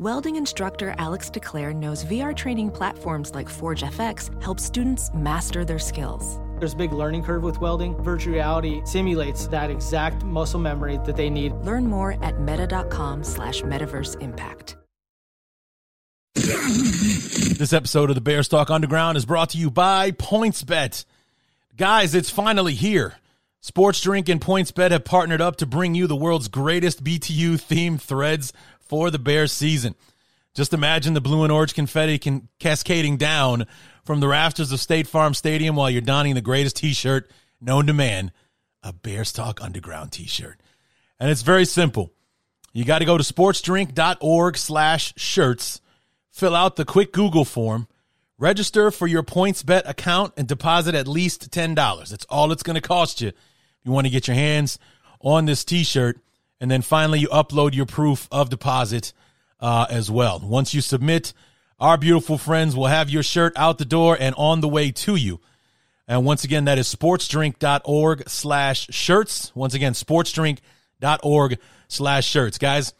Welding instructor Alex DeClaire knows VR training platforms like Forge FX help students master their skills. There's a big learning curve with welding. Virtual reality simulates that exact muscle memory that they need. Learn more at meta.com slash metaverse impact. This episode of the Bears Talk Underground is brought to you by PointsBet. Guys, it's finally here. Sports Drink and PointsBet have partnered up to bring you the world's greatest BTU themed threads for the Bears season. Just imagine the blue and orange confetti can cascading down from the rafters of State Farm Stadium while you're donning the greatest t-shirt known to man, a Bears Talk Underground t-shirt. And it's very simple. You got to go to sportsdrink.org slash shirts, fill out the quick Google form, register for your PointsBet account, and deposit at least $10. That's all it's going to cost you. If you want to get your hands on this t-shirt. And then finally, you upload your proof of deposit uh, as well. Once you submit, our beautiful friends will have your shirt out the door and on the way to you. And once again, that is sportsdrink.org slash shirts. Once again, sportsdrink.org slash shirts. Guys,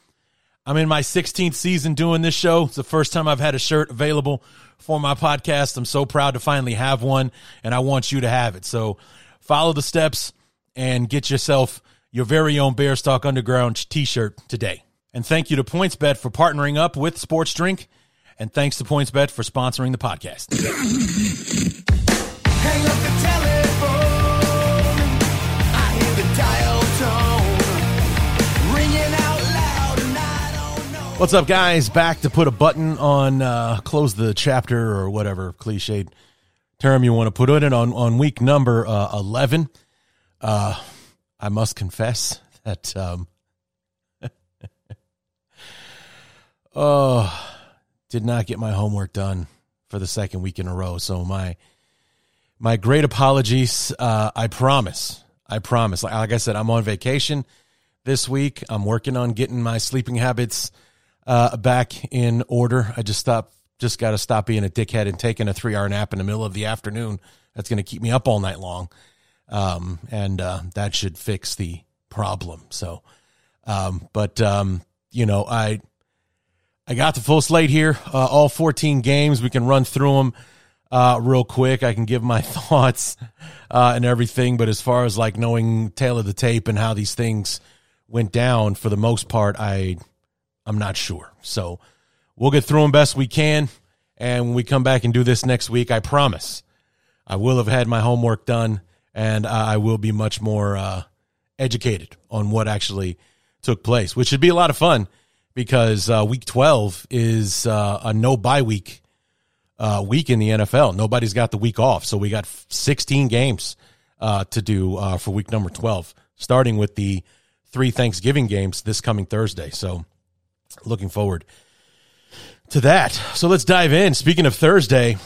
I'm in my 16th season doing this show. It's the first time I've had a shirt available for my podcast. I'm so proud to finally have one, and I want you to have it. So follow the steps and get yourself your very own Bears Talk Underground t-shirt today. And thank you to PointsBet for partnering up with Sports Drink. And thanks to PointsBet for sponsoring the podcast. Hang up the telephone. I hear the dial tone ringing out loud, and I don't know. What's up, guys? Back to put a button on uh, close the chapter or whatever cliched term you want to put on it on, on week number uh, 11. Uh, I must confess that, um, oh, did not get my homework done for the second week in a row. So my, my great apologies. Uh, I promise. I promise. Like, like I said, I'm on vacation this week. I'm working on getting my sleeping habits uh, back in order. I just stop, just got to stop being a dickhead and taking a three hour nap in the middle of the afternoon. That's going to keep me up all night long, um, and uh, that should fix the problem. So, um, but um, you know, I I got the full slate here, uh, all 14 games. We can run through them uh, real quick. I can give my thoughts uh, and everything, but as far as like knowing tale of the tape and how these things went down, for the most part, I I'm not sure. So we'll get through them best we can, and when we come back and do this next week, I promise I will have had my homework done, and I will be much more uh, educated on what actually took place, which should be a lot of fun because uh, week 12 is uh, a no bye week uh, week in the NFL. Nobody's got the week off. So we got 16 games uh, to do uh, for week number 12, starting with the three Thanksgiving games this coming Thursday. So looking forward to that. So let's dive in. Speaking of Thursday,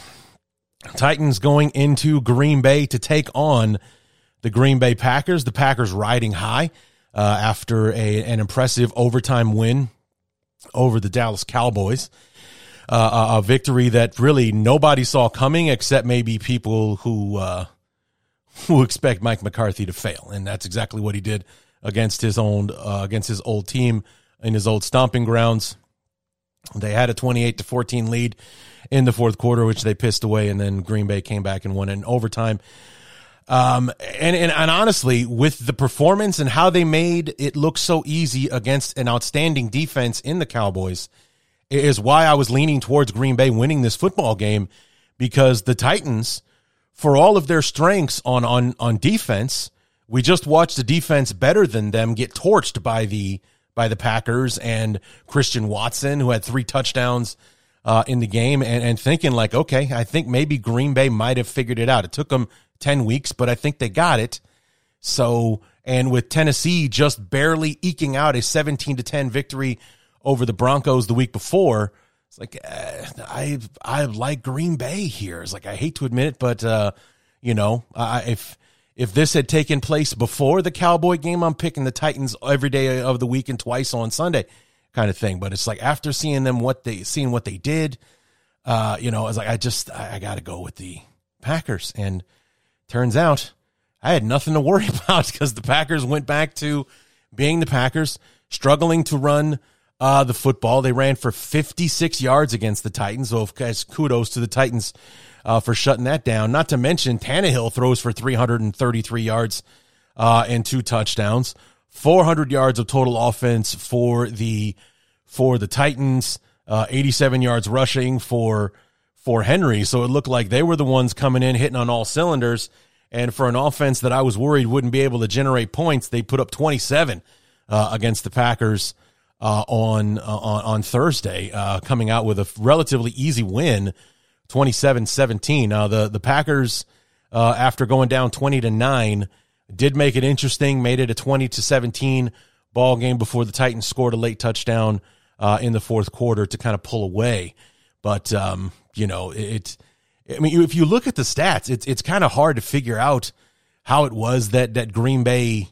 Titans going into Green Bay to take on the Green Bay Packers. The Packers riding high uh, after a, an impressive overtime win over the Dallas Cowboys. Uh, a, a victory that really nobody saw coming except maybe people who uh, who expect Mike McCarthy to fail, and that's exactly what he did against his own uh, against his old team in his old stomping grounds. They had a twenty-eight to fourteen lead in the fourth quarter, which they pissed away, and then Green Bay came back and won in overtime. Um, and, and, and honestly, with the performance and how they made it look so easy against an outstanding defense in the Cowboys, is why I was leaning towards Green Bay winning this football game because the Titans, for all of their strengths on on on defense, we just watched a defense better than them get torched by the by the Packers and Christian Watson, who had three touchdowns uh, in the game, and, and thinking like, okay, I think maybe Green Bay might have figured it out. It took them 10 weeks, but I think they got it. So, and with Tennessee just barely eking out a 17 to 10 victory over the Broncos the week before, it's like uh, I I like Green Bay here. It's like I hate to admit it, but uh, you know, I, if if this had taken place before the Cowboy game, I'm picking the Titans every day of the week and twice on Sunday, kind of thing. But it's like after seeing them what they seeing what they did, uh, you know, I was like, I just I, I got to go with the Packers and turns out I had nothing to worry about because the Packers went back to being the Packers, struggling to run uh, the football. They ran for 56 yards against the Titans. So, guys, kudos to the Titans uh, for shutting that down. Not to mention, Tannehill throws for 333 yards uh, and two touchdowns. 400 yards of total offense for the for the Titans. Uh, 87 yards rushing for for Henry. So it looked like they were the ones coming in hitting on all cylinders. And for an offense that I was worried wouldn't be able to generate points, they put up 27 uh, against the Packers uh, on, uh, on on Thursday, uh, coming out with a relatively easy win, 27-17. Now the the Packers, uh, after going down 20 to nine, did make it interesting, made it a 20 to 17 ball game before the Titans scored a late touchdown uh, in the fourth quarter to kind of pull away. But um, you know, it. I mean, if you look at the stats, it's it's kind of hard to figure out how it was that that Green Bay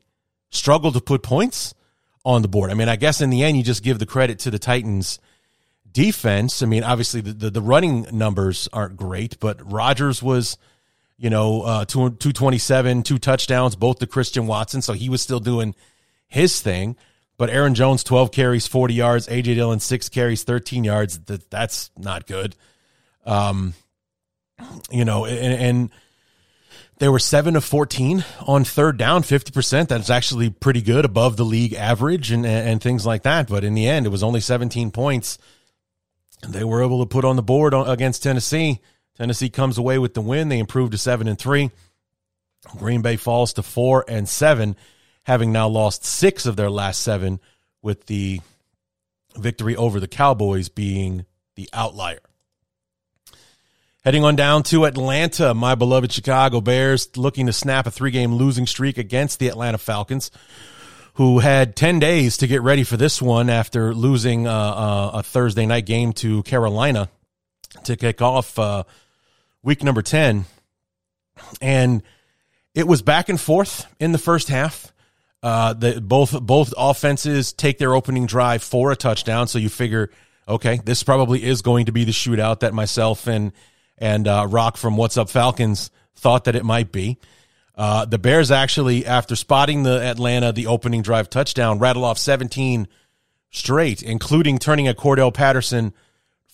struggled to put points on the board. I mean, I guess in the end, you just give the credit to the Titans defense. I mean, obviously the, the, the running numbers aren't great, but Rodgers was, you know, uh, two, 227, two touchdowns, both to Christian Watson. So he was still doing his thing. But Aaron Jones, 12 carries, 40 yards. AJ Dillon, six carries, 13 yards. That, that's not good. Um, you know, and, and they were seven of 14 on third down, 50%. That's actually pretty good, above the league average and, and things like that. But in the end, it was only 17 points. They were able to put on the board against Tennessee. Tennessee comes away with the win. They improve to seven and three. Green Bay falls to four and seven, having now lost six of their last seven, with the victory over the Cowboys being the outlier. Heading on down to Atlanta, my beloved Chicago Bears looking to snap a three game losing streak against the Atlanta Falcons, who had 10 days to get ready for this one after losing uh, uh, a Thursday night game to Carolina to kick off uh, week number 10. And it was back and forth in the first half. Uh, the, both both offenses take their opening drive for a touchdown, so you figure, okay, this probably is going to be the shootout that myself and and uh, Rock from What's Up Falcons thought that it might be. Uh, the Bears actually, after spotting the Atlanta, the opening drive touchdown, rattle off 17 straight, including turning a Cordarrelle Patterson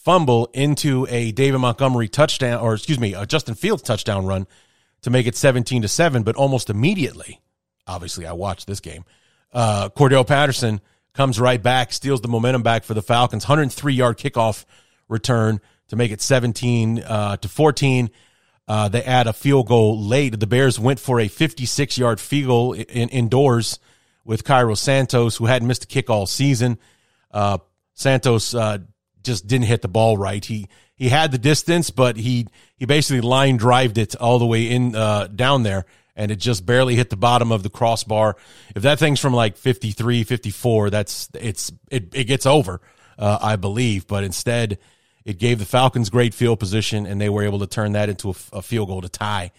fumble into a David Montgomery touchdown, or excuse me, a Justin Fields touchdown run to make it 17 to 7. But almost immediately, obviously, I watched this game. Uh, Cordarrelle Patterson comes right back, steals the momentum back for the Falcons. 103 yard kickoff return to make it 17 uh, to 14. Uh, they add a field goal late. The Bears went for a 56 yard field goal in, indoors with Cairo Santos, who hadn't missed a kick all season. Uh, Santos uh, just didn't hit the ball right. He he had the distance, but he he basically line drived it all the way in uh, down there, and it just barely hit the bottom of the crossbar. If that thing's from like 53, 54, that's it's it it gets over, uh, I believe. But instead, it gave the Falcons great field position, and they were able to turn that into a, a field goal to tie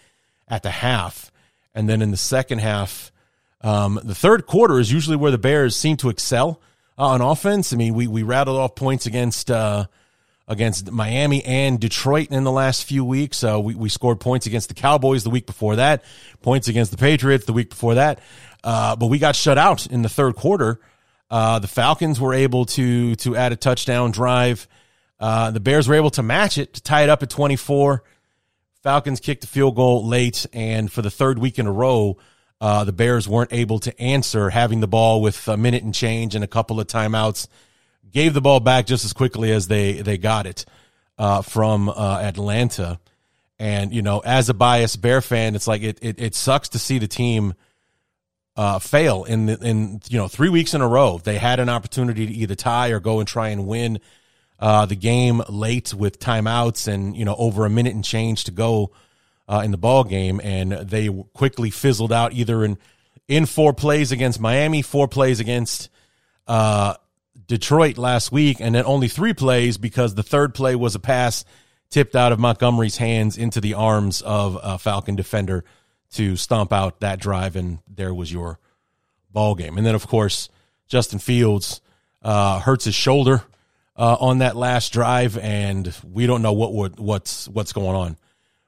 at the half. And then in the second half, um, the third quarter is usually where the Bears seem to excel uh, on offense. I mean, we we rattled off points against uh, against Miami and Detroit in the last few weeks. Uh, we we scored points against the Cowboys the week before that, points against the Patriots the week before that. Uh, but we got shut out in the third quarter. Uh, the Falcons were able to to add a touchdown drive uh, the Bears were able to match it to tie it up at 24. Falcons kicked the field goal late, and for the third week in a row, uh, the Bears weren't able to answer, having the ball with a minute and change and a couple of timeouts. Gave the ball back just as quickly as they they got it uh, from uh, Atlanta. And you know, as a biased Bear fan, it's like it it, it sucks to see the team uh, fail in the, in you know three weeks in a row. They had an opportunity to either tie or go and try and win uh, the game late with timeouts and you know over a minute and change to go uh, in the ball game, and they quickly fizzled out either in in four plays against Miami, four plays against uh, Detroit last week, and then only three plays because the third play was a pass tipped out of Montgomery's hands into the arms of a Falcon defender to stomp out that drive, and there was your ball game. And then, of course, Justin Fields uh, hurts his shoulder uh, on that last drive, and we don't know what would what's what's going on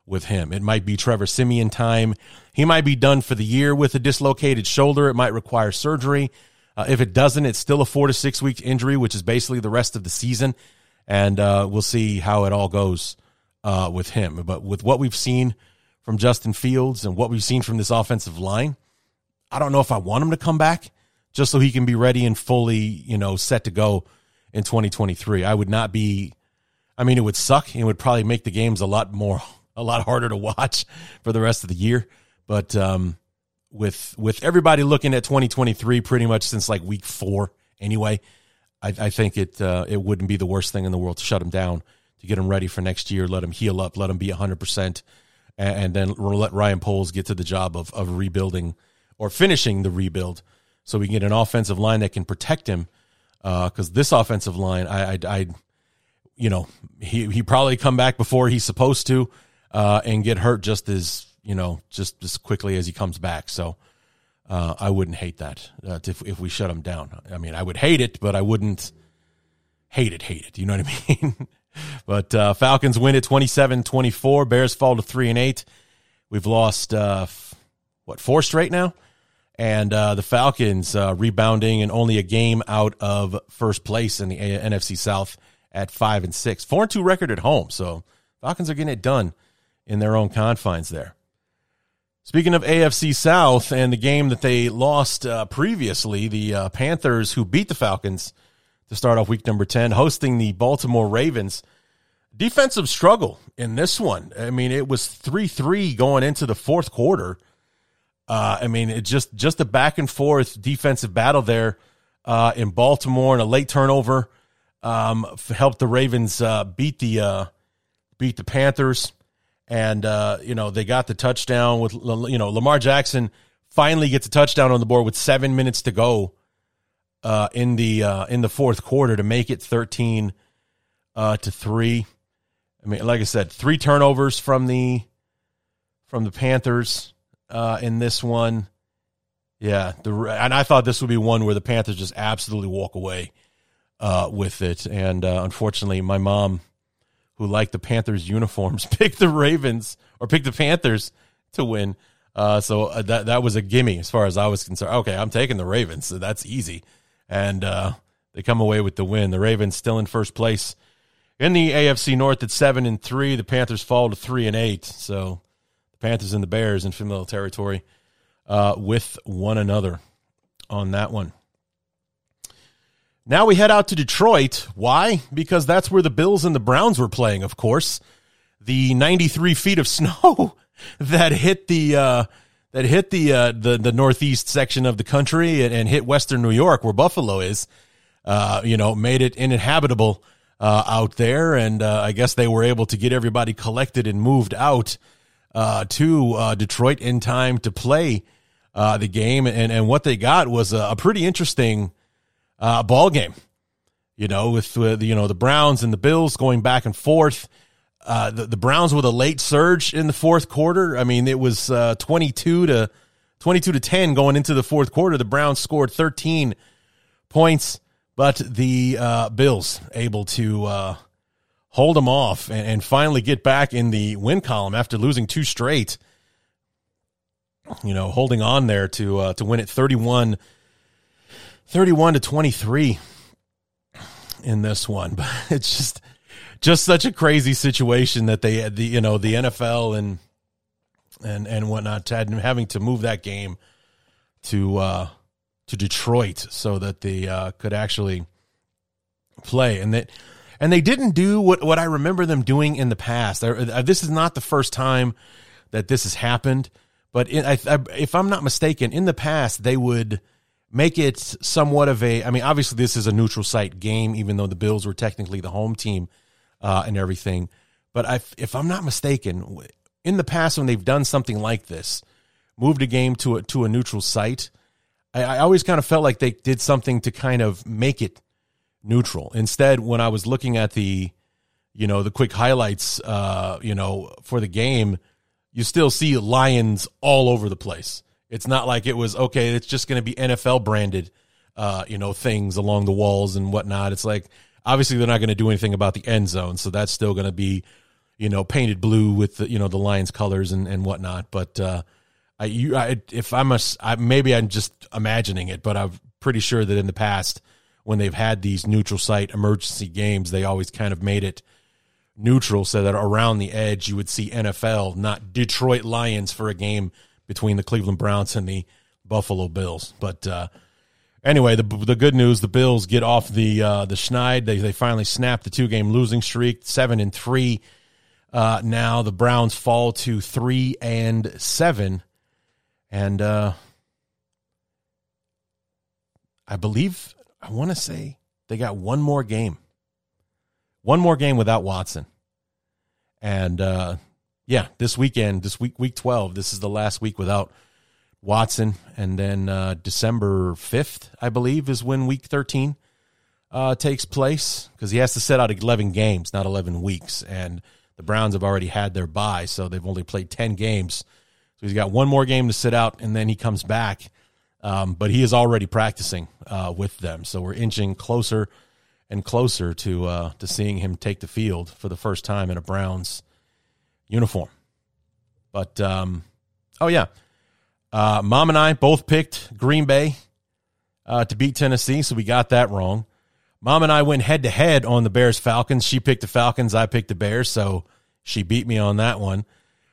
with him. It might be Trevor Siemian time. He might be done for the year with a dislocated shoulder. It might require surgery. Uh, if it doesn't, it's still a four to six week injury, which is basically the rest of the season. And uh, we'll see how it all goes uh, with him. But with what we've seen from Justin Fields and what we've seen from this offensive line, I don't know if I want him to come back just so he can be ready and fully, you know, set to go in 2023. I would not be. I mean, it would suck. It would probably make the games a lot more, a lot harder to watch for the rest of the year. But um, with with everybody looking at 2023 pretty much since like week four anyway, I, I think it uh, it wouldn't be the worst thing in the world to shut him down to get him ready for next year, let him heal up, let him be 100 percent, and then let Ryan Poles get to the job of of rebuilding or finishing the rebuild, so we can get an offensive line that can protect him. Because uh, this offensive line, I, I, I, you know, he he probably come back before he's supposed to, uh, and get hurt just as you know, just as quickly as he comes back. So uh, I wouldn't hate that uh, if if we shut him down. I mean, I would hate it, but I wouldn't hate it. Hate it. You know what I mean? but uh, Falcons win at 27-24. Bears fall to three and eight. We've lost uh, what four straight now, and uh, the Falcons uh, rebounding and only a game out of first place in the NFC South at five and six. Four and two record at home. So Falcons are getting it done in their own confines there. Speaking of AFC South and the game that they lost uh, previously, the uh, Panthers, who beat the Falcons to start off week number 10, hosting the Baltimore Ravens. Defensive struggle in this one. I mean, it was 3 3 going into the fourth quarter. Uh, I mean, it just just a back and forth defensive battle there uh, in Baltimore and a late turnover um, helped the Ravens uh, beat the uh, beat the Panthers and uh, you know they got the touchdown with you know Lamar Jackson finally gets a touchdown on the board with seven minutes to go uh, in the uh, in the fourth quarter to make it thirteen uh, to three. I mean, like I said, three turnovers from the from the Panthers uh, in this one. Yeah, the and I thought this would be one where the Panthers just absolutely walk away uh, with it, and unfortunately, my mom who like the Panthers uniforms picked the Ravens or picked the Panthers to win. Uh, so uh, that that was a gimme as far as I was concerned. Okay, I'm taking the Ravens, so that's easy, and uh, they come away with the win. The Ravens still in first place in the AFC North at seven and three. The Panthers fall to three and eight. So the Panthers and the Bears in familiar territory uh, with one another on that one. Now we head out to Detroit. Why? Because that's where the Bills and the Browns were playing, of course. The 93 feet of snow that hit the uh, that hit the, uh, the the northeast section of the country and, and, hit western New York, where Buffalo is. Uh, you know, made it uninhabitable uh, out there, and uh, I guess they were able to get everybody collected and moved out uh, to Detroit in time to play the game. And and what they got was a, a pretty interesting uh, ball game. You know, with uh, you know the Browns and the Bills going back and forth. Uh, the, the Browns with a late surge in the fourth quarter. I mean, it was uh, 22 to 22 to 10 going into the fourth quarter. The Browns scored 13 points, but the uh, Bills able to uh, hold them off and, and, finally get back in the win column after losing two straight. You know, holding on there to uh, to win it 31 31 to 23 in this one. But it's just just such a crazy situation that they had the you know the NFL and and and whatnot had having to move that game to uh to Detroit so that they uh could actually play and that and they didn't do what what I remember them doing in the past. Uh, this is not the first time that this has happened, but in, I, I, if I'm not mistaken, in the past they would make it somewhat of a. I mean, obviously this is a neutral site game, even though the Bills were technically the home team uh, and everything. But I, if I'm not mistaken, in the past when they've done something like this, moved a game to a to a neutral site, I, I always kind of felt like they did something to kind of make it neutral. Instead, when I was looking at the, you know, the quick highlights, uh, you know, for the game, you still see lions all over the place. It's not like it was okay. It's just going to be NFL branded, uh, you know, things along the walls and whatnot. It's like obviously they're not going to do anything about the end zone, so that's still going to be, you know, painted blue with the you know the Lions colors and and whatnot. But uh, I, you, I, if I'm a, I, maybe I'm just imagining it, but I'm pretty sure that in the past, when they've had these neutral site emergency games, they always kind of made it neutral so that around the edge you would see NFL, not Detroit Lions for a game between the Cleveland Browns and the Buffalo Bills. But uh, anyway, the the good news: the Bills get off the uh, the schneid. They they finally snap the two game losing streak, seven and three. Uh, now the Browns fall to three and seven, and uh, I believe I want to say they got one more game, one more game without Watson, and uh, yeah, this weekend, this week, week twelve, this is the last week without Watson, and then uh, December fifth, I believe, is when week thirteen uh, takes place because he has to set out eleven games, not eleven weeks, and the Browns have already had their bye, so they've only played ten games. So he's got one more game to sit out, and then he comes back. Um, but he is already practicing uh, with them, so we're inching closer and closer to uh, to seeing him take the field for the first time in a Browns uniform. But um, oh yeah, uh, Mom and I both picked Green Bay uh, to beat Tennessee, so we got that wrong. Mom and I went head to head on the Bears Falcons. She picked the Falcons, I picked the Bears, so she beat me on that one.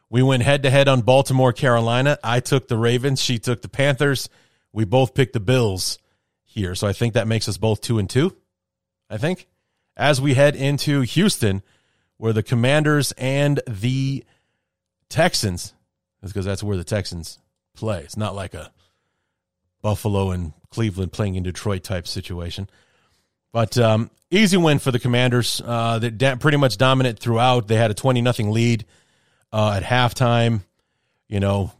We went head to head on Baltimore, Carolina. I took the Ravens, she took the Panthers. We both picked the Bills here, so I think that makes us both two and two. I think as we head into Houston, where the Commanders and the Texans, because that's where the Texans play. It's not like a Buffalo and Cleveland playing in Detroit type situation. But um, easy win for the Commanders. Uh, they're da- pretty much dominant throughout. They had a twenty nothing lead uh, at halftime. You know,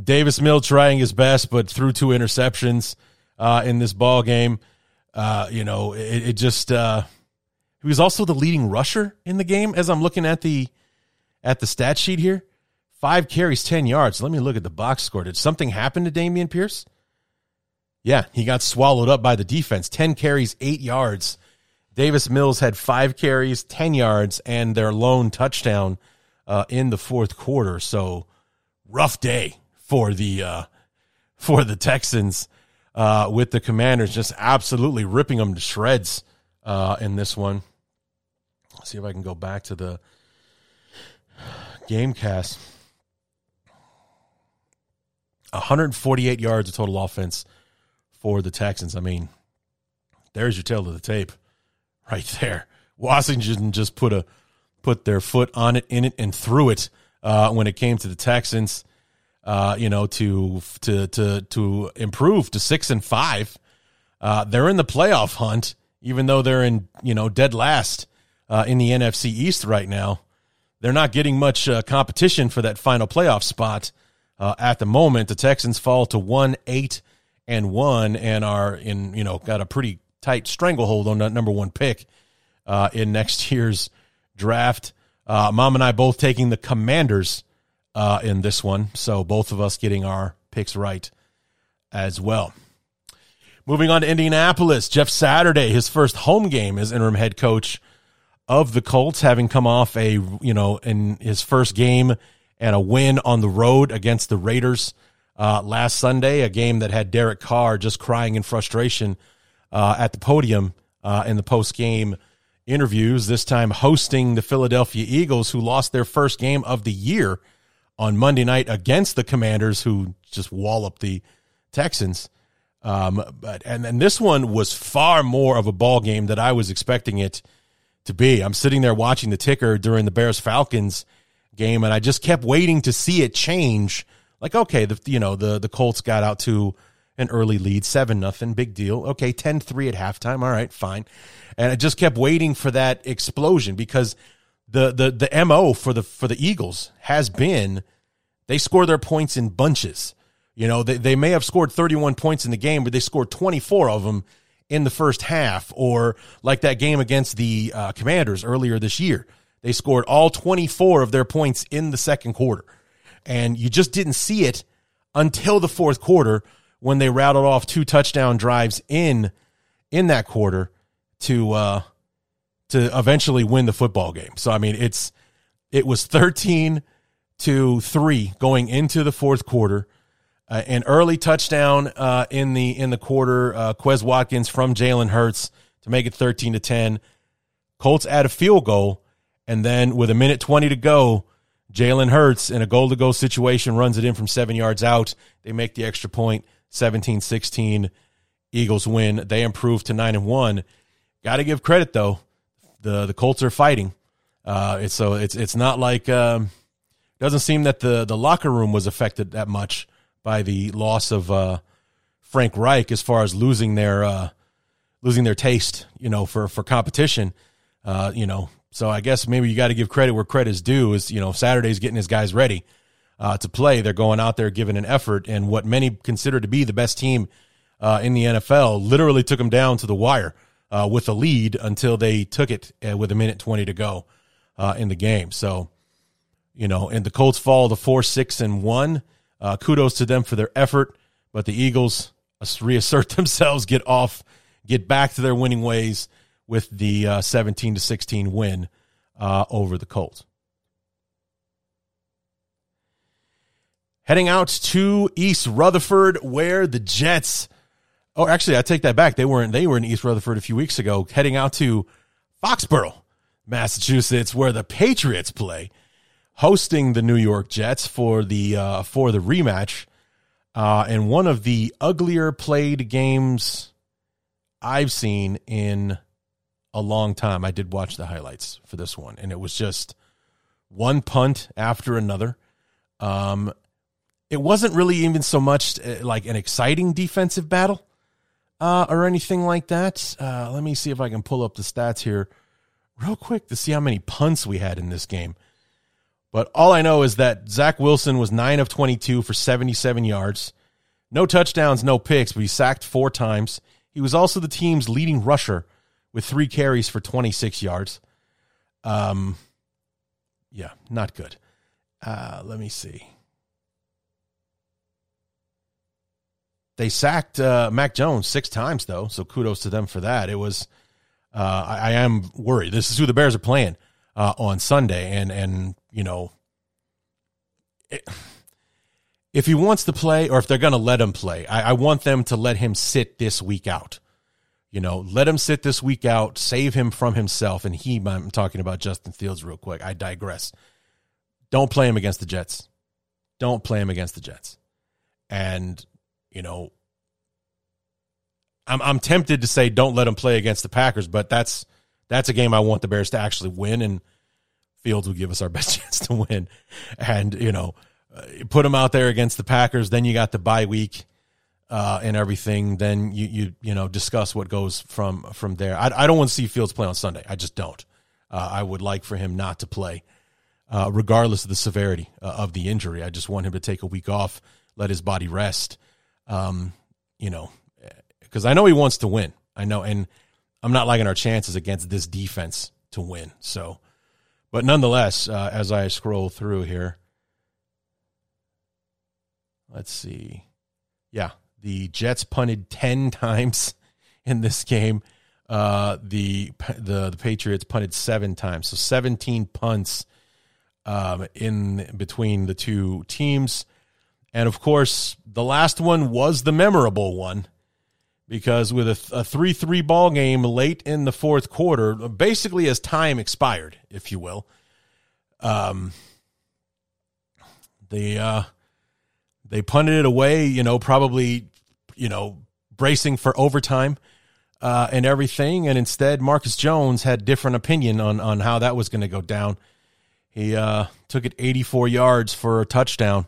Davis Mill trying his best, but threw two interceptions uh, in this ball game. Uh, you know, it, it just uh, he was also the leading rusher in the game. As I'm looking at the at the stat sheet here, five carries, ten yards. Let me look at the box score. Did something happen to Dameon Pierce? Yeah, he got swallowed up by the defense. Ten carries, eight yards. Davis Mills had five carries, ten yards, and their lone touchdown uh, in the fourth quarter. So rough day for the uh, for the Texans uh, with the Commanders just absolutely ripping them to shreds uh, in this one. See if I can go back to the game cast. 148 yards of total offense for the Texans. I mean, there's your tale of the tape right there. Washington just put a put their foot on it, in it, and threw it uh, when it came to the Texans. Uh, you know, to to to to improve to six and five. Uh, they're in the playoff hunt, even though they're in you know dead last uh, in the NFC East right now. They're not getting much uh, competition for that final playoff spot uh, at the moment. The Texans fall to one eight and one and are in you know got a pretty tight stranglehold on that number one pick uh, in next year's draft. Uh, Mom and I both taking the Commanders uh, in this one, so both of us getting our picks right as well. Moving on to Indianapolis, Jeff Saturday, his first home game as interim head coach of the Colts, having come off a you know in his first game and a win on the road against the Raiders uh, last Sunday, a game that had Derek Carr just crying in frustration uh, at the podium uh, in the post game interviews. This time hosting the Philadelphia Eagles, who lost their first game of the year on Monday night against the Commanders, who just walloped the Texans. Um, but and then this one was far more of a ball game that I was expecting it to be. I'm sitting there watching the ticker during the Bears Falcons game, and I just kept waiting to see it change. Like, okay, the you know the the Colts got out to an early lead, seven nothing, big deal. Okay, 10-3 at halftime. All right, fine. And I just kept waiting for that explosion because the the the mo for the for the Eagles has been they score their points in bunches. You know, they, they may have scored 31 points in the game, but they scored 24 of them in the first half, or like that game against the uh, Commanders earlier this year. They scored all 24 of their points in the second quarter. And you just didn't see it until the fourth quarter when they rattled off two touchdown drives in in that quarter to uh to eventually win the football game. So I mean, it's it was 13 to 3 going into the fourth quarter. Uh, an early touchdown uh, in the in the quarter, uh, Quez Watkins from Jalen Hurts to make it 13 to 10. Colts add a field goal, and then with a minute 20 to go, Jalen Hurts in a goal to go situation runs it in from seven yards out. They make the extra point, 17 16. Eagles win. They improve to 9 and 1. Got to give credit, though. The, the Colts are fighting. Uh, it's, so it's, it's not like, um, doesn't seem that the, the locker room was affected that much by the loss of uh, Frank Reich as far as losing their uh, losing their taste, you know, for for competition. Uh, you know, so I guess maybe you got to give credit where credit is due. Is you know Saturday's getting his guys ready uh, to play. They're going out there giving an effort, and what many consider to be the best team uh, in the NFL literally took them down to the wire uh, with a lead until they took it with a minute twenty to go in the game. So you know, and the Colts fall to four six and one. Uh, kudos to them for their effort, but the Eagles reassert themselves, get off, get back to their winning ways with the uh, 17 to 16 win uh, over the Colts. Heading out to East Rutherford, where the Jets. Oh, actually, I take that back. They weren't. They were in East Rutherford a few weeks ago. Heading out to Foxborough, Massachusetts, where the Patriots play, hosting the New York Jets for the uh, for the rematch. Uh, and one of the uglier played games I've seen in a long time. I did watch the highlights for this one, and it was just one punt after another. Um, it wasn't really even so much uh, like an exciting defensive battle uh, or anything like that. Uh, let me see if I can pull up the stats here real quick to see how many punts we had in this game. But all I know is that Zach Wilson was 9 of 22 for 77 yards. No touchdowns, no picks, but he sacked four times. He was also the team's leading rusher with three carries for 26 yards. Um, yeah, not good. Uh, let me see. They sacked uh, Mac Jones six times, though, so kudos to them for that. It was, uh, I, I am worried. This is who the Bears are playing uh, on Sunday, and and you know, it, if he wants to play, or if they're going to let him play, I, I want them to let him sit this week out. You know, let him sit this week out, save him from himself. And he, I'm talking about Justin Fields real quick. I digress. Don't play him against the Jets. Don't play him against the Jets. And, you know, I'm I'm tempted to say don't let him play against the Packers, but that's that's a game I want the Bears to actually win, and Fields would give us our best chance to win. And you know, uh, put him out there against the Packers. Then you got the bye week uh, and everything. Then you you you know discuss what goes from from there. I, I don't want to see Fields play on Sunday. I just don't. Uh, I would like for him not to play, uh, regardless of the severity uh, of the injury. I just want him to take a week off, let his body rest. Um, you know, because I know he wants to win. I know, and I'm not liking our chances against this defense to win. So, but nonetheless, uh, as I scroll through here, let's see. Yeah, the Jets punted ten times in this game. Uh, the the the Patriots punted seven times, so 17 punts um, in between the two teams. And of course, the last one was the memorable one because with a, 3 3 ball game late in the fourth quarter, basically as time expired, if you will, um, they, uh, they punted it away, you know, probably, you know, bracing for overtime uh, and everything. And instead, Marcus Jones had different opinion on, on how that was going to go down. He uh, took it 84 yards for a touchdown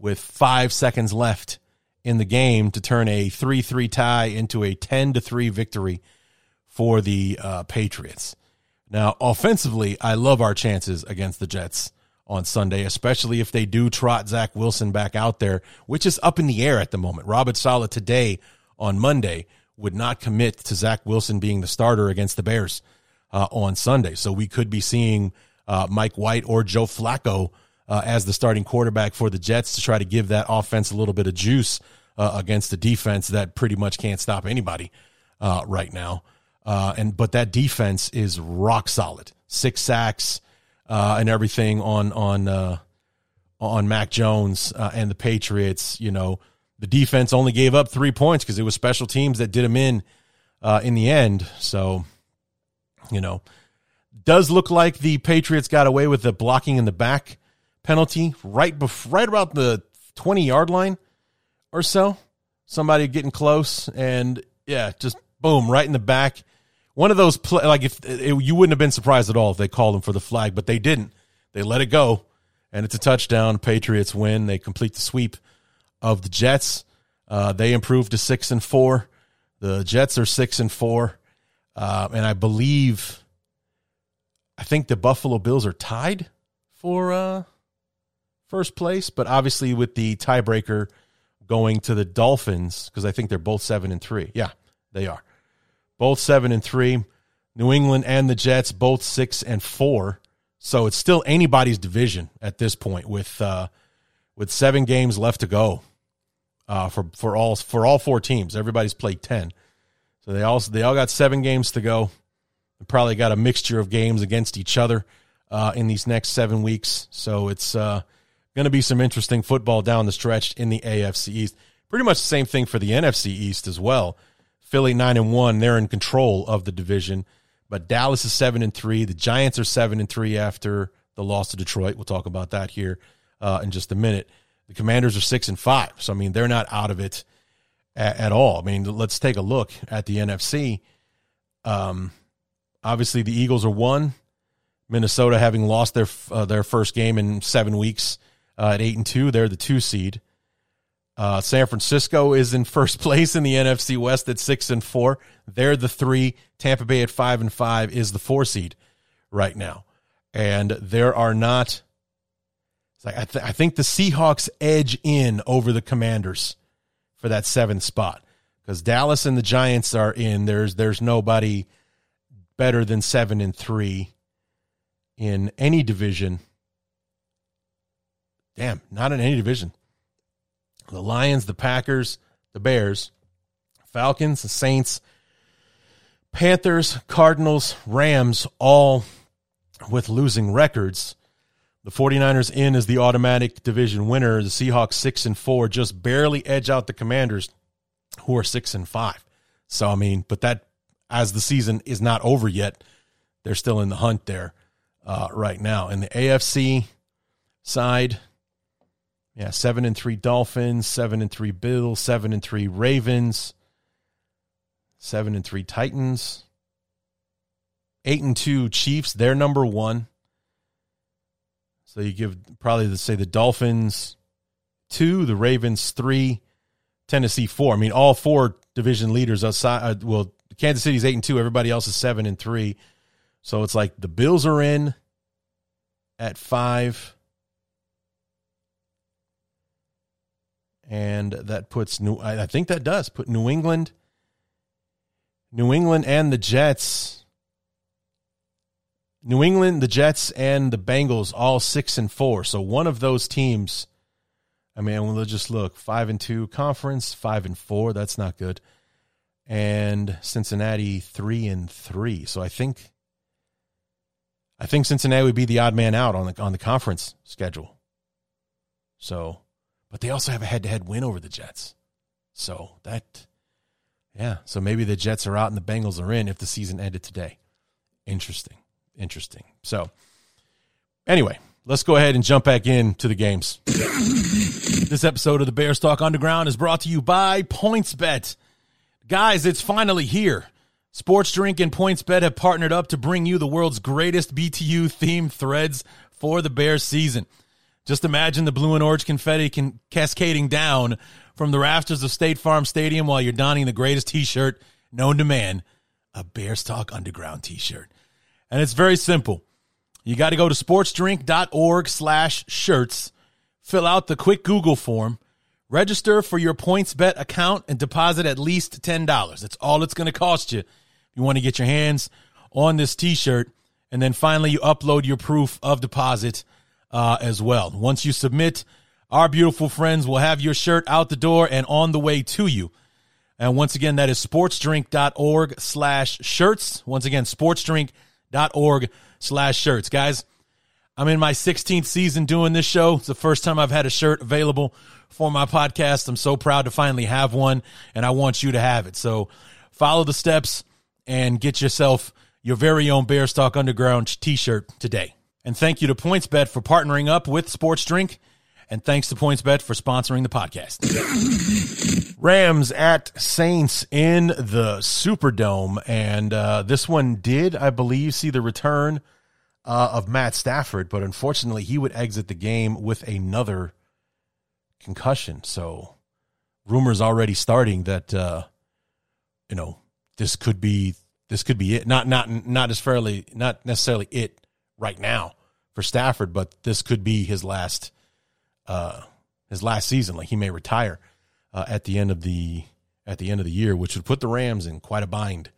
with five seconds left in the game to turn a 3 3 tie into a 10 to 3 victory for the uh, Patriots. Now, offensively, I love our chances against the Jets on Sunday, especially if they do trot Zach Wilson back out there, which is up in the air at the moment. Robert Saleh today on Monday would not commit to Zach Wilson being the starter against the Bears uh, on Sunday. So we could be seeing uh, Mike White or Joe Flacco uh, as the starting quarterback for the Jets to try to give that offense a little bit of juice uh, against a defense that pretty much can't stop anybody uh, right now. Uh, and but that defense is rock solid, six sacks uh, and everything on on uh, on Mac Jones and the Patriots. You know, the defense only gave up three points because it was special teams that did them in in the end. So, you know, does look like the Patriots got away with the blocking in the back penalty right bef- right about the 20 yard line or so. Somebody getting close and yeah, just boom, right in the back. One of those play, like if it, you wouldn't have been surprised at all if they called him for the flag, but they didn't. They let it go, and it's a touchdown. Patriots win. They complete the sweep of the Jets. Uh, they improved to six and four. The Jets are six and four, uh, and I believe, I think the Buffalo Bills are tied for uh, first place, but obviously with the tiebreaker going to the Dolphins because I think they're both seven and three. Yeah, they are both seven and three. New England and the Jets both six and four. So it's still anybody's division at this point with uh, with seven games left to go uh, for for all for all four teams. Everybody's played ten, so they all they all got seven games to go. They probably got a mixture of games against each other uh, in these next seven weeks. So it's uh, going to be some interesting football down the stretch in the AFC East. Pretty much the same thing for the NFC East as well. Philly nine and one, they're in control of the division. But Dallas is seven and three. The Giants are seven and three after the loss to Detroit. We'll talk about that here uh, in just a minute. The Commanders are six and five, so I mean they're not out of it at, at all. I mean, let's take a look at the NFC. Um, obviously the Eagles are one. Minnesota having lost their uh, their first game in seven weeks uh, at eight and two, they're the two seed. Uh, San Francisco is in first place in the NFC West at six and four. They're the three. Tampa Bay at five and five is the four seed right now, and there are not. Like I, th- I think the Seahawks edge in over the Commanders for that seventh spot because Dallas and the Giants are in. There's there's nobody better than seven and three in any division. Damn, not in any division the Lions, the Packers, the Bears, Falcons, the Saints, Panthers, Cardinals, Rams, all with losing records. The 49ers in as the automatic division winner. The Seahawks 6 and 4 just barely edge out the Commanders who are 6 and 5. So I mean, but that as the season is not over yet, they're still in the hunt there uh, right now. In the AFC side, yeah, seven and three Dolphins, seven and three Bills, seven and three Ravens, seven and three Titans, eight and two Chiefs. They're number one. So you give probably to say the Dolphins two, the Ravens three, Tennessee four. I mean, all four division leaders outside. Uh, well, Kansas City's eight and two. Everybody else is seven and three. So it's like the Bills are in at five. And that puts New. I think that does put New England, New England, and the Jets. New England, the Jets, and the Bengals all six and four. So one of those teams. I mean, we'll just look five and two conference, five and four. That's not good. And Cincinnati three and three. So I think, I think Cincinnati would be the odd man out on the on the conference schedule. So but they also have a head to head win over the Jets. So that, yeah. So maybe the Jets are out and the Bengals are in if the season ended today. Interesting. Interesting. So, anyway, let's go ahead and jump back into the games. this episode of the Bears Talk Underground is brought to you by PointsBet. Guys, it's finally here. Sports Drink and PointsBet have partnered up to bring you the world's greatest BTU themed threads for the Bears season. Just imagine the blue and orange confetti can cascading down from the rafters of State Farm Stadium while you're donning the greatest t-shirt known to man, a Bears Talk Underground t-shirt. And it's very simple. You got to go to sportsdrink.org slash shirts, fill out the quick Google form, register for your PointsBet account, and deposit at least $10. That's all it's going to cost you. If you want to get your hands on this t-shirt, and then finally you upload your proof of deposit uh, as well. Once you submit, our beautiful friends will have your shirt out the door and on the way to you. And once again, that is sportsdrink.org slash shirts. Once again, sportsdrink.org slash shirts. Guys, I'm in my 16th season doing this show. It's the first time I've had a shirt available for my podcast. I'm so proud to finally have one, and I want you to have it. So follow the steps and get yourself your very own Bearstalk Underground t shirt today. And thank you to PointsBet for partnering up with Sports Drink. And thanks to PointsBet for sponsoring the podcast. Rams at Saints in the Superdome. And uh, this one did, I believe, see the return uh, of Matt Stafford, but unfortunately, he would exit the game with another concussion. So rumors already starting that, uh, you know, this could be this could be it. Not not not necessarily not necessarily it right now for Stafford, but this could be his last uh, his last season. Like he may retire uh, at the end of the at the end of the year, which would put the Rams in quite a bind.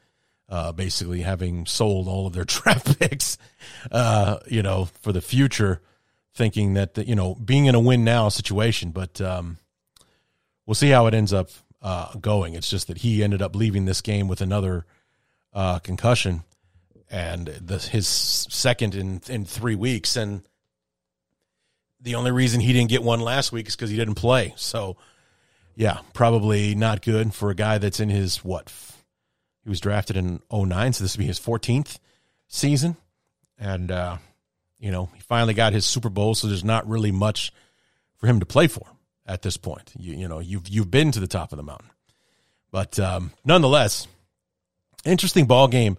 Uh, basically, having sold all of their draft picks, uh, you know, for the future, thinking that the, you know being in a win now situation. But um, we'll see how it ends up uh, going. It's just that he ended up leaving this game with another uh, concussion, and the, his second in in three weeks, and the only reason he didn't get one last week is because he didn't play. So, yeah, probably not good for a guy that's in his what? He was drafted in 09, so this would be his 14th season. And, uh, you know, he finally got his Super Bowl, so there's not really much for him to play for at this point. You, you know, you've, you've been to the top of the mountain. But um, nonetheless, interesting ball game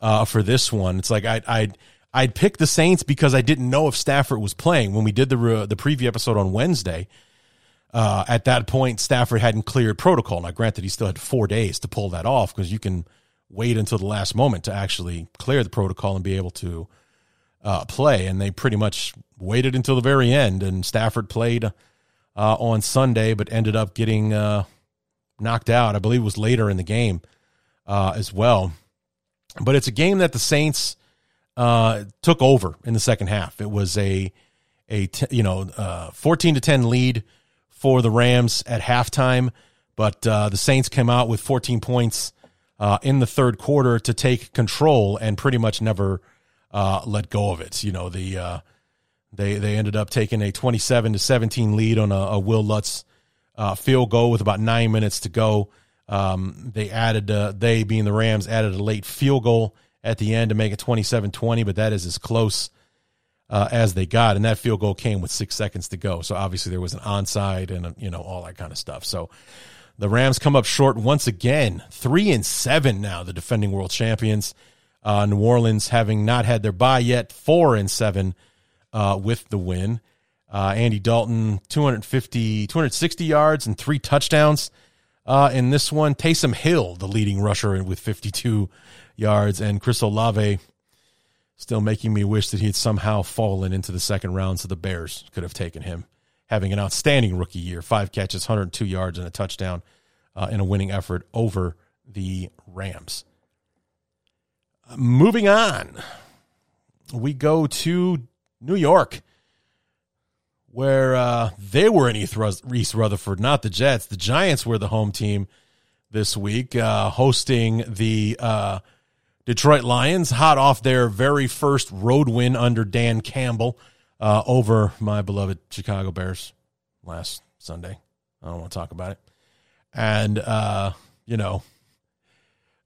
uh, for this one. It's like I, I'd, I'd pick the Saints because I didn't know if Stafford was playing when we did the the preview episode on Wednesday. Uh, at that point, Stafford hadn't cleared protocol. Now, granted, he still had four days to pull that off because you can wait until the last moment to actually clear the protocol and be able to uh, play. And they pretty much waited until the very end. And Stafford played uh, on Sunday, but ended up getting uh, knocked out. I believe it was later in the game uh, as well. But it's a game that the Saints uh, took over in the second half. It was a you know uh, fourteen to ten lead for the Rams at halftime, but uh, the Saints came out with 14 points uh, in the third quarter to take control and pretty much never uh, let go of it. You know, the uh, they they ended up taking a 27 to 17 lead on a, a Wil Lutz field goal with about nine minutes to go. Um, they added uh, they being the Rams added a late field goal at the end to make it 27-20, but that is as close uh, as they got, and that field goal came with six seconds to go. So obviously there was an onside and you know all that kind of stuff. So the Rams come up short once again, three and seven now. The defending world champions, uh, New Orleans, having not had their bye yet, four and seven uh, with the win. Uh, Andy Dalton, 250, 260 yards and three touchdowns uh, in this one. Taysom Hill, the leading rusher, with 52 yards, and Chris Olave still making me wish that he had somehow fallen into the second round so the Bears could have taken him. Having an outstanding rookie year, five catches, 102 yards, and a touchdown uh, in a winning effort over the Rams. Uh, moving on, we go to New York, where uh, they were in East Rutherford, not the Jets. The Giants were the home team this week, uh, hosting the uh, Detroit Lions, hot off their very first road win under Dan Campbell uh, over my beloved Chicago Bears last Sunday. I don't want to talk about it. And, uh, you know,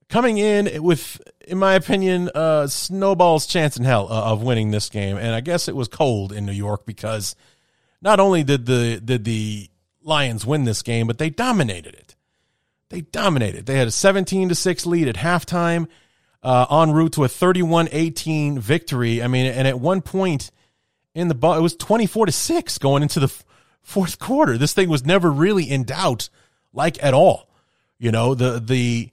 coming in with, in my opinion, snowball's chance in hell uh, of winning this game. And I guess it was cold in New York because not only did the did the Lions win this game, but they dominated it. They dominated. They had a 17 to 6 lead at halftime uh, en route to a 31-18 victory. I mean, and at one point in the ball, it was 24 to 6 going into the fourth quarter. This thing was never really in doubt, like at all. You know, the the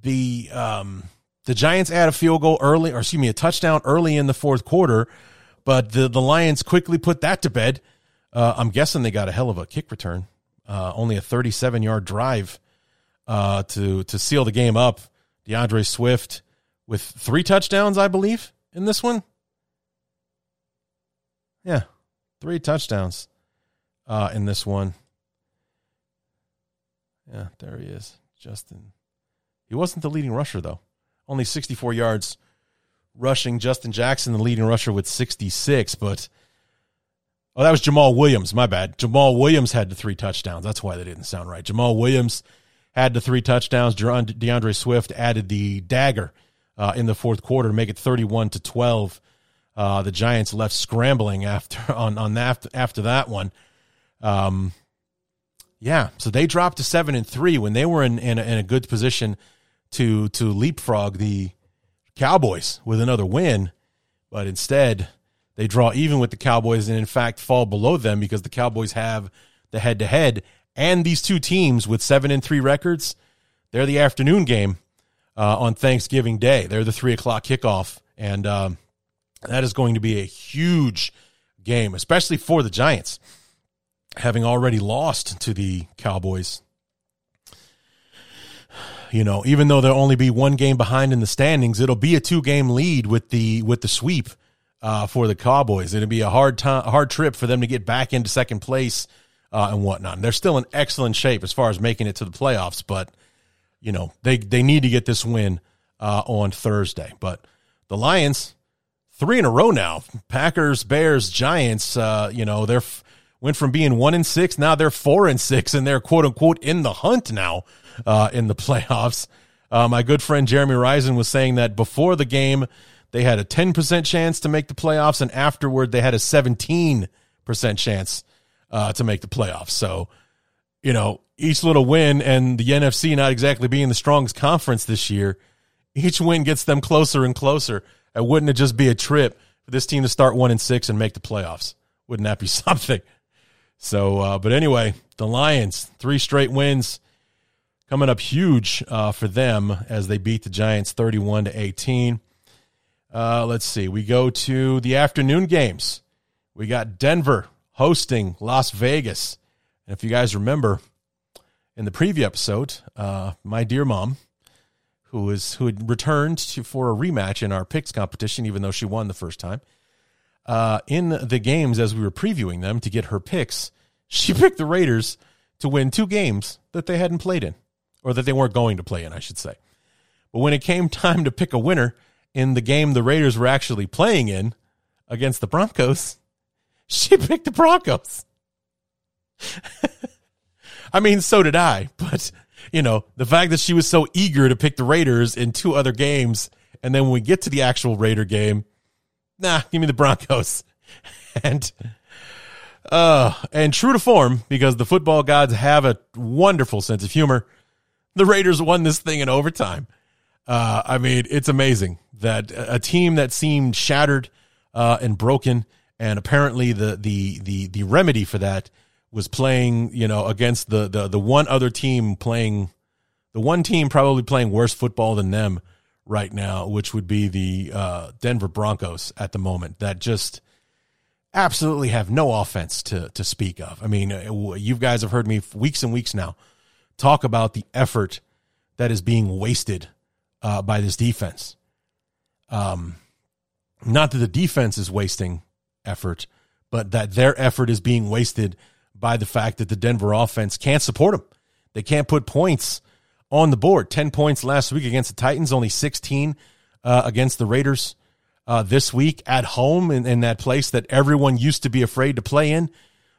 the um the Giants add a field goal early, or excuse me, a touchdown early in the fourth quarter, but the the Lions quickly put that to bed. Uh, I'm guessing they got a hell of a kick return. Uh, only a 37 yard drive uh, to to seal the game up. D'Andre Swift with three touchdowns, I believe, in this one. Yeah, three touchdowns uh, in this one. Yeah, there he is, Justin. He wasn't the leading rusher though. Only 64 yards rushing. Justin Jackson, the leading rusher, with 66. But oh, that was Jamaal Williams. My bad. Jamaal Williams had the three touchdowns. That's why they didn't sound right. Jamaal Williams had the three touchdowns. D'Andre Swift added the dagger uh, in the fourth quarter to make it 31 to 12. Uh, the Giants left scrambling after on on that after that one. Um, yeah, so they dropped to seven and three when they were in in a, in a good position to to leapfrog the Cowboys with another win, but instead they draw even with the Cowboys and in fact fall below them because the Cowboys have the head to head and these two teams with seven and three records, they're the afternoon game uh, on Thanksgiving Day. They're the three o'clock kickoff, and um, that is going to be a huge game, especially for the Giants, having already lost to the Cowboys. You know, even though there'll only be one game behind in the standings, it'll be a two-game lead with the with the sweep uh, for the Cowboys. It'll be a hard time, hard trip for them to get back into second place uh, and whatnot. And they're still in excellent shape as far as making it to the playoffs, but you know they they need to get this win uh, on Thursday. But the Lions, three in a row now. Packers, Bears, Giants. Uh, you know they're went from being one and six now they're four and six, and they're quote unquote in the hunt now uh, in the playoffs. Uh, my good friend Jeremy Risen was saying that before the game they had a ten percent chance to make the playoffs, and afterward they had a seventeen percent chance uh, to make the playoffs. So, you know, each little win and the NFC not exactly being the strongest conference this year, each win gets them closer and closer. And wouldn't it just be a trip for this team to start one and six and make the playoffs? Wouldn't that be something? So, uh, but anyway, the Lions, three straight wins coming up huge uh, for them as they beat the Giants 31 to 18. Uh, let's see. We go to the afternoon games. We got Denver hosting Las Vegas. And if you guys remember, in the preview episode, uh, my dear mom, who is who had returned to, for a rematch in our picks competition, even though she won the first time, uh, in the games as we were previewing them to get her picks, she picked the Raiders to win two games that they hadn't played in, or that they weren't going to play in, I should say. But when it came time to pick a winner in the game the Raiders were actually playing in against the Broncos, she picked the Broncos. I mean, so did I, but you know, the fact that she was so eager to pick the Raiders in two other games, and then when we get to the actual Raider game, nah, give me the Broncos. and uh and true to form, because the football gods have a wonderful sense of humor, the Raiders won this thing in overtime. Uh, I mean, it's amazing that a team that seemed shattered uh, and broken and apparently the the the the remedy for that was playing you know against the the the one other team playing the one team probably playing worse football than them right now which would be the uh, Denver Broncos at the moment that just absolutely have no offense to to speak of. I mean uh, you guys have heard me weeks and weeks now talk about the effort that is being wasted uh, by this defense um not that the defense is wasting effort, but that their effort is being wasted by the fact that the Denver offense can't support them. They can't put points on the board. 10 points last week against the Titans, only 16 uh, against the Raiders uh, this week at home in, in, that place that everyone used to be afraid to play in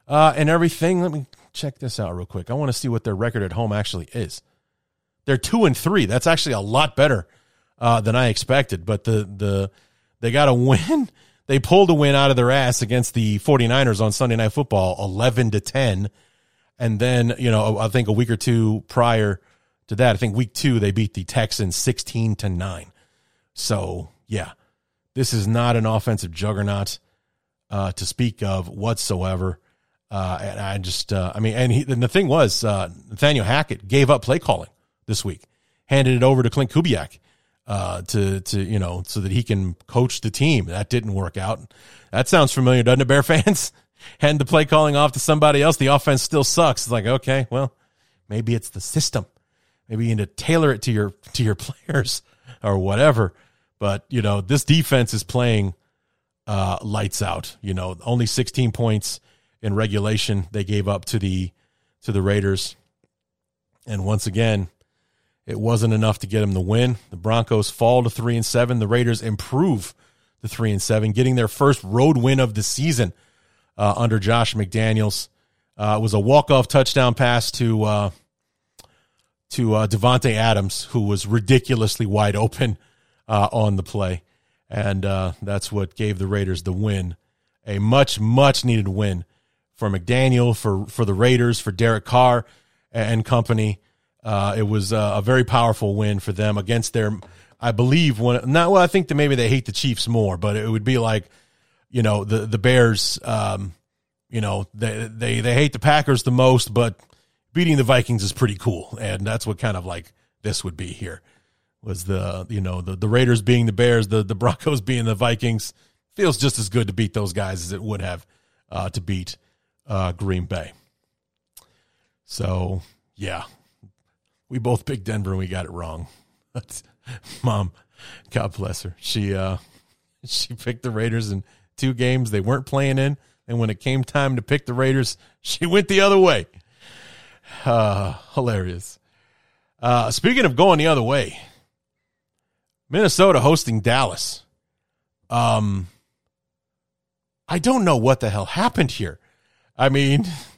uh, and everything. Let me check this out real quick. I want to see what their record at home actually is. They're two and three. That's actually a lot better uh, than I expected. But the the they got a win they pulled a win out of their ass against the 49ers on Sunday Night Football, 11 to 10. And then, you know, I think a week or two prior to that, I think week two, they beat the Texans 16 to 9. So, yeah, this is not an offensive juggernaut uh, to speak of whatsoever. Uh, and I just, uh, I mean, and, he, and the thing was, uh, Nathaniel Hackett gave up play calling this week, handed it over to Klint Kubiak uh, to to you know so that he can coach the team. That didn't work out. That sounds familiar, doesn't it, Bear fans? Hand the play calling off to somebody else. The offense still sucks. It's like okay, well, maybe it's the system. Maybe you need to tailor it to your to your players or whatever. But you know this defense is playing uh, lights out. You know only 16 points in regulation they gave up to the to the Raiders, and once again It wasn't enough to get them the win. The Broncos fall to three and seven. The Raiders improve to three and seven, getting their first road win of the season uh, under Josh McDaniels. Uh, it was a walk off touchdown pass to uh, to uh, Davante Adams, who was ridiculously wide open uh, on the play, and uh, that's what gave the Raiders the win. A much much needed win for McDaniel, for for the Raiders, for Derek Carr and company. Uh, it was uh, a very powerful win for them against their, I believe, one. Not well. I think that maybe they hate the Chiefs more, but it would be like, you know, the the Bears. Um, you know, they they they hate the Packers the most, but beating the Vikings is pretty cool, and that's what kind of like this would be here. Was the you know the the Raiders being the Bears, the the Broncos being the Vikings feels just as good to beat those guys as it would have uh, to beat uh, Green Bay. So yeah, we both picked Denver and we got it wrong. Mom. God bless her. She uh she picked the Raiders in two games they weren't playing in, and when it came time to pick the Raiders, she went the other way. Uh, hilarious. Uh, speaking of going the other way, Minnesota hosting Dallas. Um, I don't know what the hell happened here. I mean,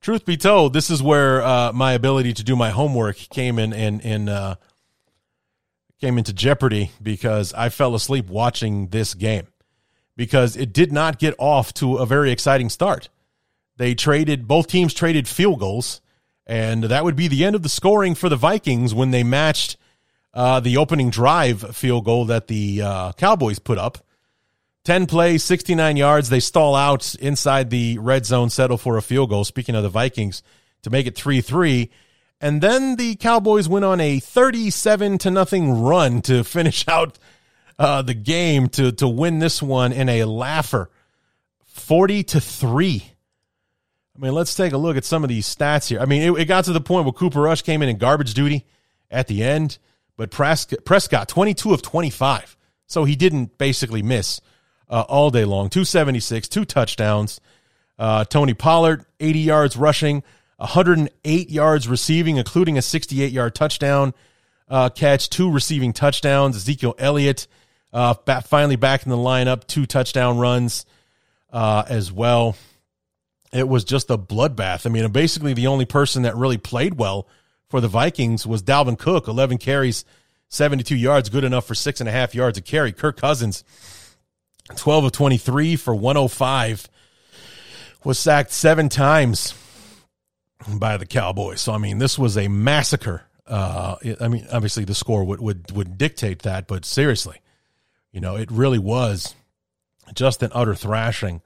truth be told, this is where uh, my ability to do my homework came in in uh, came into jeopardy because I fell asleep watching this game because it did not get off to a very exciting start. They traded both teams traded field goals, and that would be the end of the scoring for the Vikings when they matched uh, the opening drive field goal that the uh, Cowboys put up. 10 plays, 69 yards. They stall out inside the red zone, settle for a field goal. Speaking of the Vikings, to make it 3 3. And then the Cowboys went on a 37 to nothing run to finish out uh, the game to, to win this one in a laugher 40 to 3. I mean, let's take a look at some of these stats here. I mean, it, it got to the point where Cooper Rush came in in garbage duty at the end, but Prescott, Prescott 22 of 25. So he didn't basically miss uh, all day long. 276, two touchdowns. Uh, Tony Pollard, 80 yards rushing, 108 yards receiving, including a 68 yard touchdown uh, catch, two receiving touchdowns. Ezekiel Elliott uh, finally back in the lineup, two touchdown runs uh, as well. It was just a bloodbath. I mean, basically the only person that really played well for the Vikings was Dalvin Cook, 11 carries, 72 yards, good enough for six and a half yards a carry. Kirk Cousins, 12 of 23 for 105, was sacked seven times by the Cowboys. So, I mean, this was a massacre. Uh, I mean, obviously the score would, would, would dictate that, but seriously, you know, it really was just an utter thrashing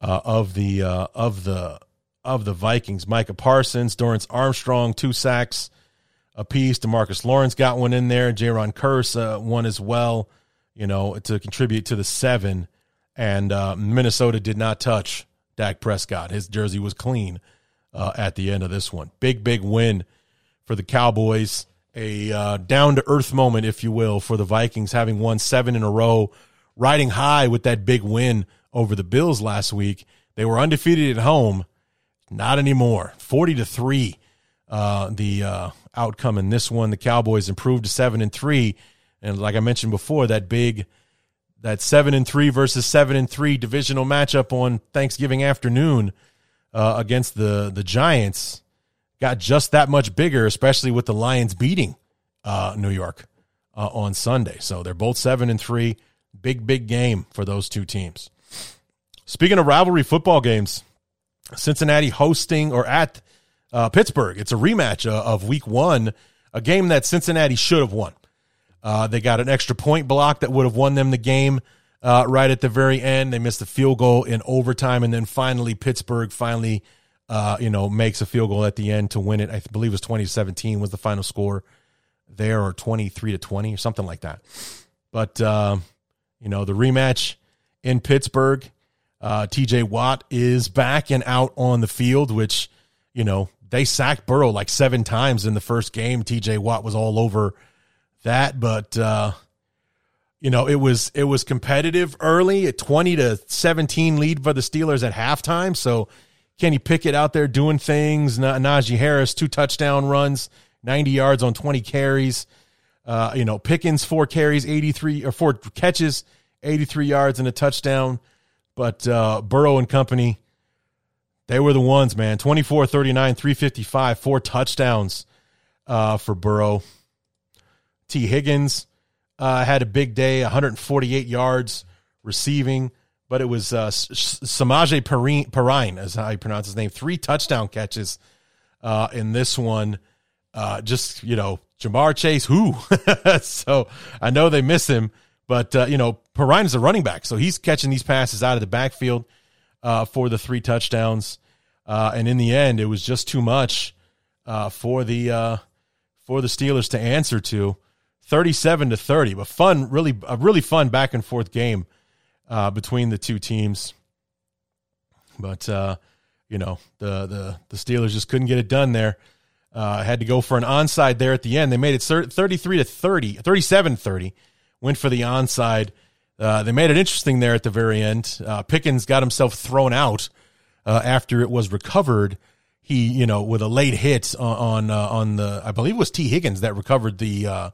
uh, of the uh, of the of the Vikings. Micah Parsons, Dorance Armstrong, two sacks apiece. Demarcus Lawrence got one in there. Jayron Kearse uh, one as well. You know, to contribute to the seven. And uh, Minnesota did not touch Dak Prescott. His jersey was clean uh, at the end of this one. Big big win for the Cowboys. A uh, down to earth moment, if you will, for the Vikings, having won seven in a row, riding high with that big win over the Bills last week. They were undefeated at home. Not anymore. 40 to 3. Uh, the uh, outcome in this one. The Cowboys improved to 7 and 3. And like I mentioned before, that big that 7 and 3 versus 7 and 3 divisional matchup on Thanksgiving afternoon uh, against the the Giants got just that much bigger, especially with the Lions beating uh, New York uh, on Sunday. So they're both 7 and 3. Big big game for those two teams. Speaking of rivalry football games, Cincinnati hosting or at uh, Pittsburgh. It's a rematch uh, of Week One, a game that Cincinnati should have won. Uh, they got an extra point block that would have won them the game uh, right at the very end. They missed the field goal in overtime, and then finally Pittsburgh finally, uh, you know, makes a field goal at the end to win it. I believe it was twenty seventeen was the final score there, or twenty three to twenty or something like that. But uh, you know, the rematch in Pittsburgh uh, TJ Watt is back and out on the field, which, you know, they sacked Burrow like seven times in the first game. TJ Watt was all over that, but, uh, you know, it was it was competitive early, a twenty to seventeen lead for the Steelers at halftime. So Kenny Pickett out there doing things. Najee Harris two touchdown runs, 90 yards on 20 carries. Uh, you know, Pickens, four carries, 83 or four catches, 83 yards and a touchdown. But uh, Burrow and company, they were the ones, man. 24 39, 355, four touchdowns uh, for Burrow. Tee Higgins uh, had a big day, 148 yards receiving, but it was uh, Samaje Perine, is how you pronounce his name. Three touchdown catches uh, in this one. Uh, just, you know, Ja'Marr Chase, who? so I know they miss him, but, uh, you know, Perine is a running back. So he's catching these passes out of the backfield uh, for the three touchdowns. Uh, and in the end, it was just too much for the for the Steelers to answer to, thirty-seven to thirty. But fun, really, a really fun back and forth game uh, between the two teams. But uh, you know, the the the Steelers just couldn't get it done there. Uh, had to go for an onside there at the end. They made it 33 to 30, 37 30. Went for the onside. Uh, they made it interesting there at the very end. Uh, Pickens got himself thrown out uh, after it was recovered. He, you know, with a late hit on on, uh, on the, I believe it was Tee Higgins that recovered the uh,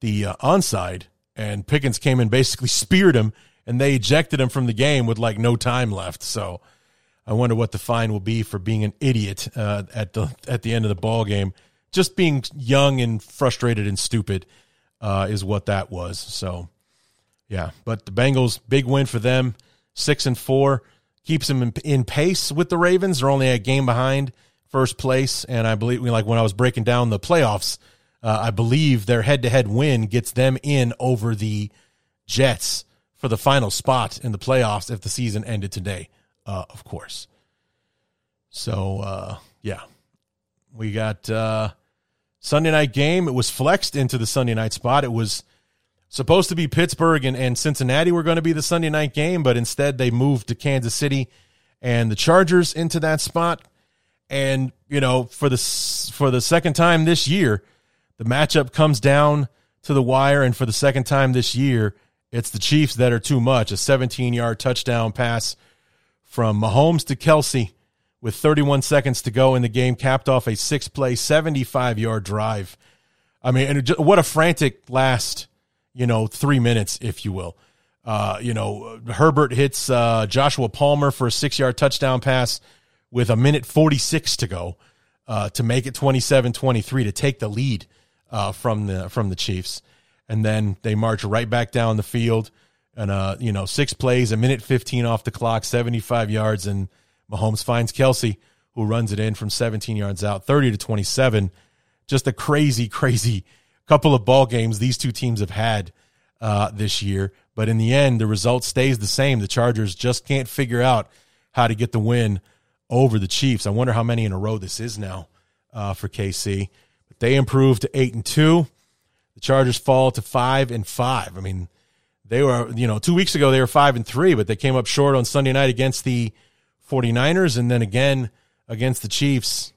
the uh, onside, and Pickens came and basically speared him, and they ejected him from the game with like no time left. So I wonder what the fine will be for being an idiot uh, at the at the end of the ball game. Just being young and frustrated and stupid uh, is what that was. So yeah, but the Bengals big win for them, six and four keeps them in, in pace with the Ravens. They're only a game behind first place, and I believe like when I was breaking down the playoffs, uh, I believe their head-to-head win gets them in over the Jets for the final spot in the playoffs if the season ended today, uh, of course. So uh, yeah, we got uh, Sunday night game. It was flexed into the Sunday night spot. It was supposed to be Pittsburgh and, and Cincinnati were going to be the Sunday night game, but instead they moved to Kansas City and the Chargers into that spot. And you know, for the for the second time this year, the matchup comes down to the wire, and for the second time this year, it's the Chiefs that are too much. A 17 yard touchdown pass from Mahomes to Kelce with 31 seconds to go in the game, capped off a six play, 75 yard drive. I mean, and what a frantic last you know, three minutes, if you will. Uh, you know, Herbert hits uh, Joshua Palmer for a six yard touchdown pass with a minute 46 to go uh, to make it 27 23 to take the lead uh, from the from the Chiefs. And then they march right back down the field and, uh, you know, six plays, a minute 15 off the clock, 75 yards. And Mahomes finds Kelce, who runs it in from 17 yards out, 30 to 27. Just a crazy, crazy couple of ball games these two teams have had uh, this year. But in the end, the result stays the same. The Chargers just can't figure out how to get the win over the Chiefs. I wonder how many in a row this is now uh, for KC. But they improved to eight and two. The Chargers fall to five and five. I mean, they were, you know, two weeks ago they were five and three, but they came up short on Sunday night against the 49ers and then again against the Chiefs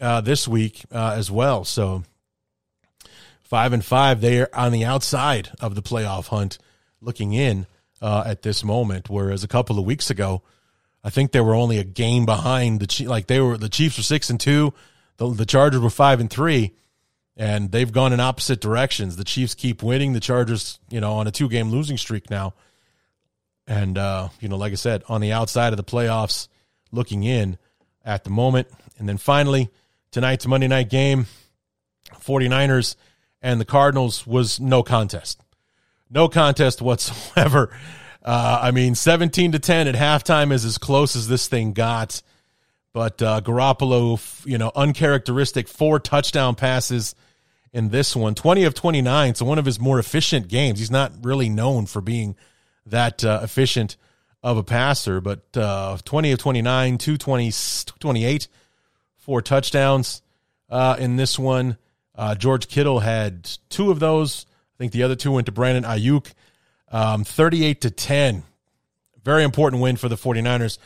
uh, this week uh, as well. So five and five. They are on the outside of the playoff hunt, looking in uh, at this moment. Whereas a couple of weeks ago, I think they were only a game behind the like they were the Chiefs were six and two, the the Chargers were five and three, and they've gone in opposite directions. The Chiefs keep winning, the Chargers, you know, on a two game losing streak now, and uh, you know, like I said, on the outside of the playoffs, looking in at the moment, and then finally tonight's Monday night game, 49ers and the Cardinals was no contest. No contest whatsoever. Uh, I mean, 17 to 10 at halftime is as close as this thing got. But uh, Garoppolo, you know, uncharacteristic four touchdown passes in this one, 20 of 29. So one of his more efficient games. He's not really known for being that uh, efficient of a passer, but uh, 20 of 29, 220, 228, four touchdowns uh, in this one. Uh, George Kittle had two of those. I think the other two went to Brandon Aiyuk. Um, 38 to 10. Very important win for the 49ers.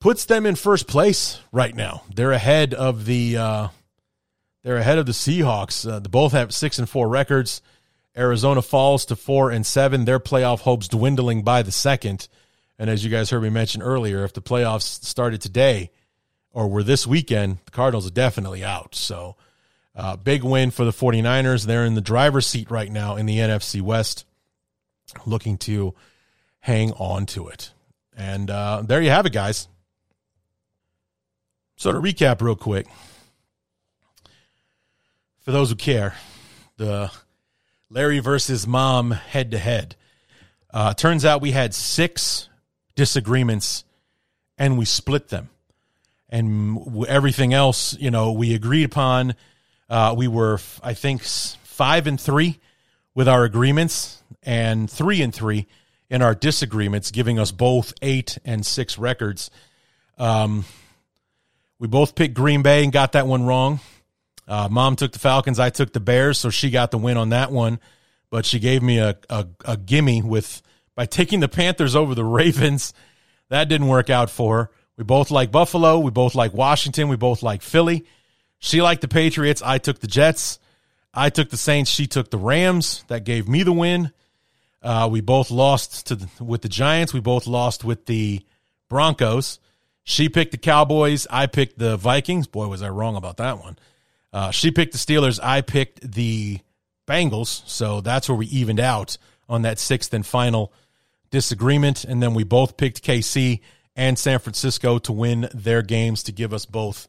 Puts them in first place right now. They're ahead of the uh, they're ahead of the Seahawks. Uh, they both have six and four records. Arizona falls to four and seven. Their playoff hopes dwindling by the second. And as you guys heard me mention earlier, if the playoffs started today or were this weekend, the Cardinals are definitely out. So Uh, big win for the 49ers. They're in the driver's seat right now in the NFC West, looking to hang on to it. And uh, there you have it, guys. So to recap real quick, for those who care, the Larry versus mom head to head. Turns out we had six disagreements and we split them. And everything else, you know, we agreed upon. Uh, we were, I think, five and three with our agreements and three and three in our disagreements, giving us both eight and six records. Um, we both picked Green Bay and got that one wrong. Uh, Mom took the Falcons, I took the Bears, so she got the win on that one. But she gave me a, a, a gimme with by taking the Panthers over the Ravens. That didn't work out for her. We both like Buffalo. We both like Washington. We both like Philly. She liked the Patriots. I took the Jets. I took the Saints. She took the Rams. That gave me the win. Uh, we both lost to the, with the Giants. We both lost with the Broncos. She picked the Cowboys. I picked the Vikings. Boy, was I wrong about that one. Uh, she picked the Steelers. I picked the Bengals. So that's where we evened out on that sixth and final disagreement. And then we both picked KC and San Francisco to win their games to give us both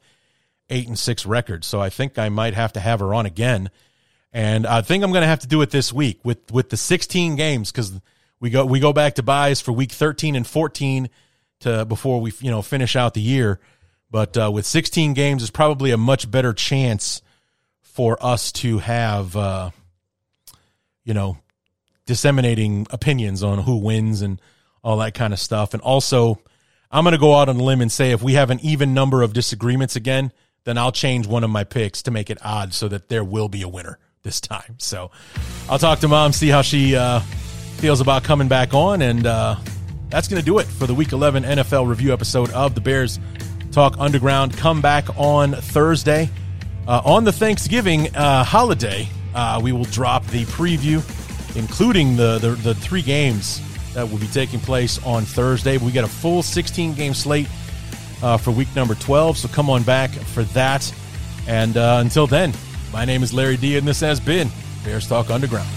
eight and six records. So I think I might have to have her on again. And I think I'm going to have to do it this week with, with the 16 games because we go we go back to byes for week 13 and 14 to before we you know finish out the year. But uh, with 16 games, it's probably a much better chance for us to have uh, you know disseminating opinions on who wins and all that kind of stuff. And also, I'm going to go out on a limb and say if we have an even number of disagreements again, then I'll change one of my picks to make it odd so that there will be a winner this time. So I'll talk to mom, see how she uh, feels about coming back on. And uh, that's going to do it for the Week 11 NFL review episode of the Bears Talk Underground. Come back on Thursday. Uh, on the Thanksgiving uh, holiday, uh, we will drop the preview, including the, the, the three games that will be taking place on Thursday. We got a full 16 game slate uh, for week number 12, so come on back for that. And uh, until then, my name is Larry D, and this has been Bears Talk Underground.